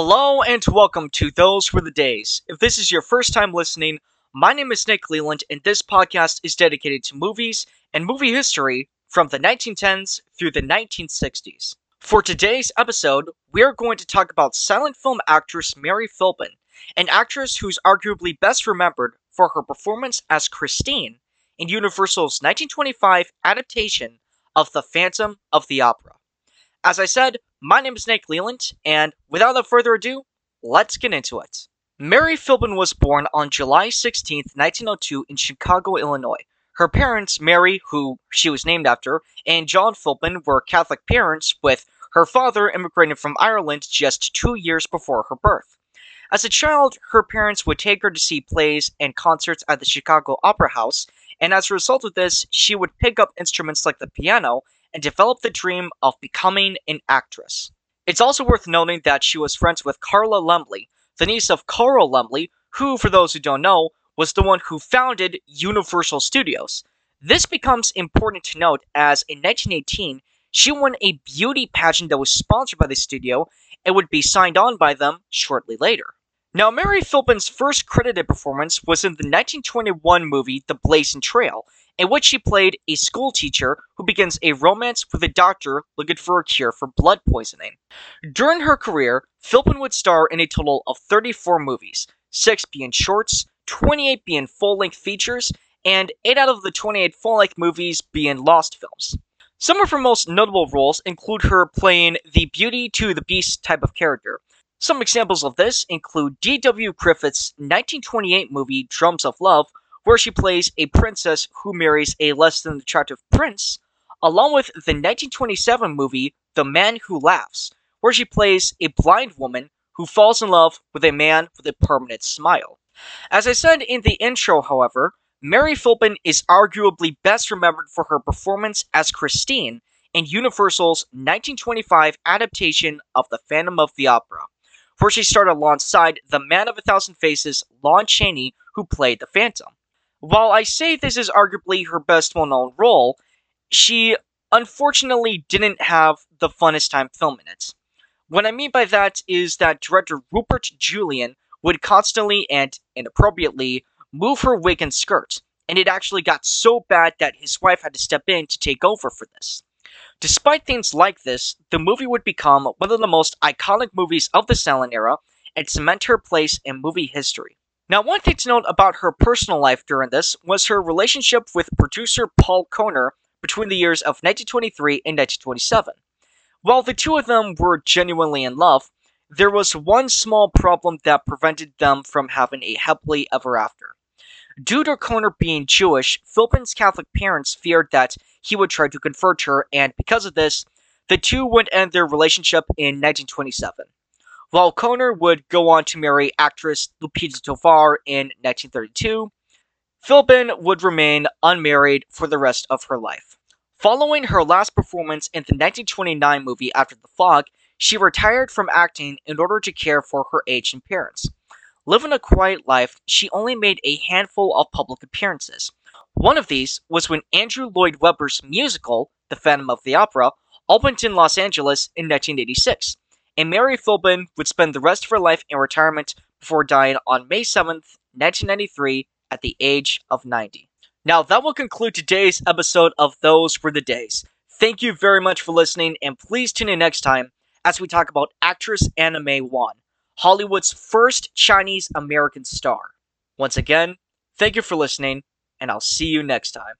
Hello and welcome to Those Were the Days. If this is your first time listening, my name is Nick Leland, and this podcast is dedicated to movies and movie history from the 1910s through the 1960s. For today's episode, we are going to talk about silent film actress Mary Philbin, an actress who's arguably best remembered for her performance as Christine in Universal's 1925 adaptation of The Phantom of the Opera. As I said, my name is Nick Leland, and without further ado, let's get into it. Mary Philbin was born on July 16, 1902, in Chicago, Illinois. Her parents, Mary, who she was named after, and John Philbin, were Catholic parents, with her father immigrating from Ireland just two years before her birth. As a child, her parents would take her to see plays and concerts at the Chicago Opera House, and as a result of this, she would pick up instruments like the piano and developed the dream of becoming an actress. It's also worth noting that she was friends with Carla Laemmle, the niece of Carl Laemmle, who, for those who don't know, was the one who founded Universal Studios. This becomes important to note as in 1918, she won a beauty pageant that was sponsored by the studio and would be signed on by them shortly later. Now, Mary Philbin's first credited performance was in the 1921 movie The Blazing Trail, in which she played a school teacher who begins a romance with a doctor looking for a cure for blood poisoning. During her career, Philbin would star in a total of 34 movies, 6 being shorts, 28 being full length features, and 8 out of the 28 full length movies being lost films. Some of her most notable roles include her playing the Beauty to the Beast type of character. Some examples of this include D.W. Griffith's 1928 movie Drums of Love, where she plays a princess who marries a less than attractive prince, along with the 1927 movie The Man Who Laughs, where she plays a blind woman who falls in love with a man with a permanent smile. As I said in the intro, however, Mary Philbin is arguably best remembered for her performance as Christine in Universal's 1925 adaptation of The Phantom of the Opera, where she starred alongside the man of a thousand faces, Lon Chaney, who played the Phantom. While I say this is arguably her best well known role, she unfortunately didn't have the funnest time filming it. What I mean by that is that director Rupert Julian would constantly and inappropriately move her wig and skirt, and it actually got so bad that his wife had to step in to take over for this. Despite things like this, the movie would become one of the most iconic movies of the silent era and cement her place in movie history. Now, one thing to note about her personal life during this was her relationship with producer Paul Kohner between the years of 1923 and 1927. While the two of them were genuinely in love, there was one small problem that prevented them from having a happily ever after. Due to Kohner being Jewish, Philbin's Catholic parents feared that he would try to convert her, and because of this, the two would end their relationship in 1927 while Kohner would go on to marry actress Lupita Tovar in 1932. Philbin would remain unmarried for the rest of her life. Following her last performance in the 1929 movie After the Fog, she retired from acting in order to care for her aging parents. Living a quiet life, she only made a handful of public appearances. One of these was when Andrew Lloyd Webber's musical, The Phantom of the Opera, opened in Los Angeles in 1986 and Mary Philbin would spend the rest of her life in retirement before dying on May 7th, 1993, at the age of 90. Now, that will conclude today's episode of Those Were the Days. Thank you very much for listening, and please tune in next time as we talk about actress Anna May Wong, Hollywood's first Chinese American star. Once again, thank you for listening, and I'll see you next time.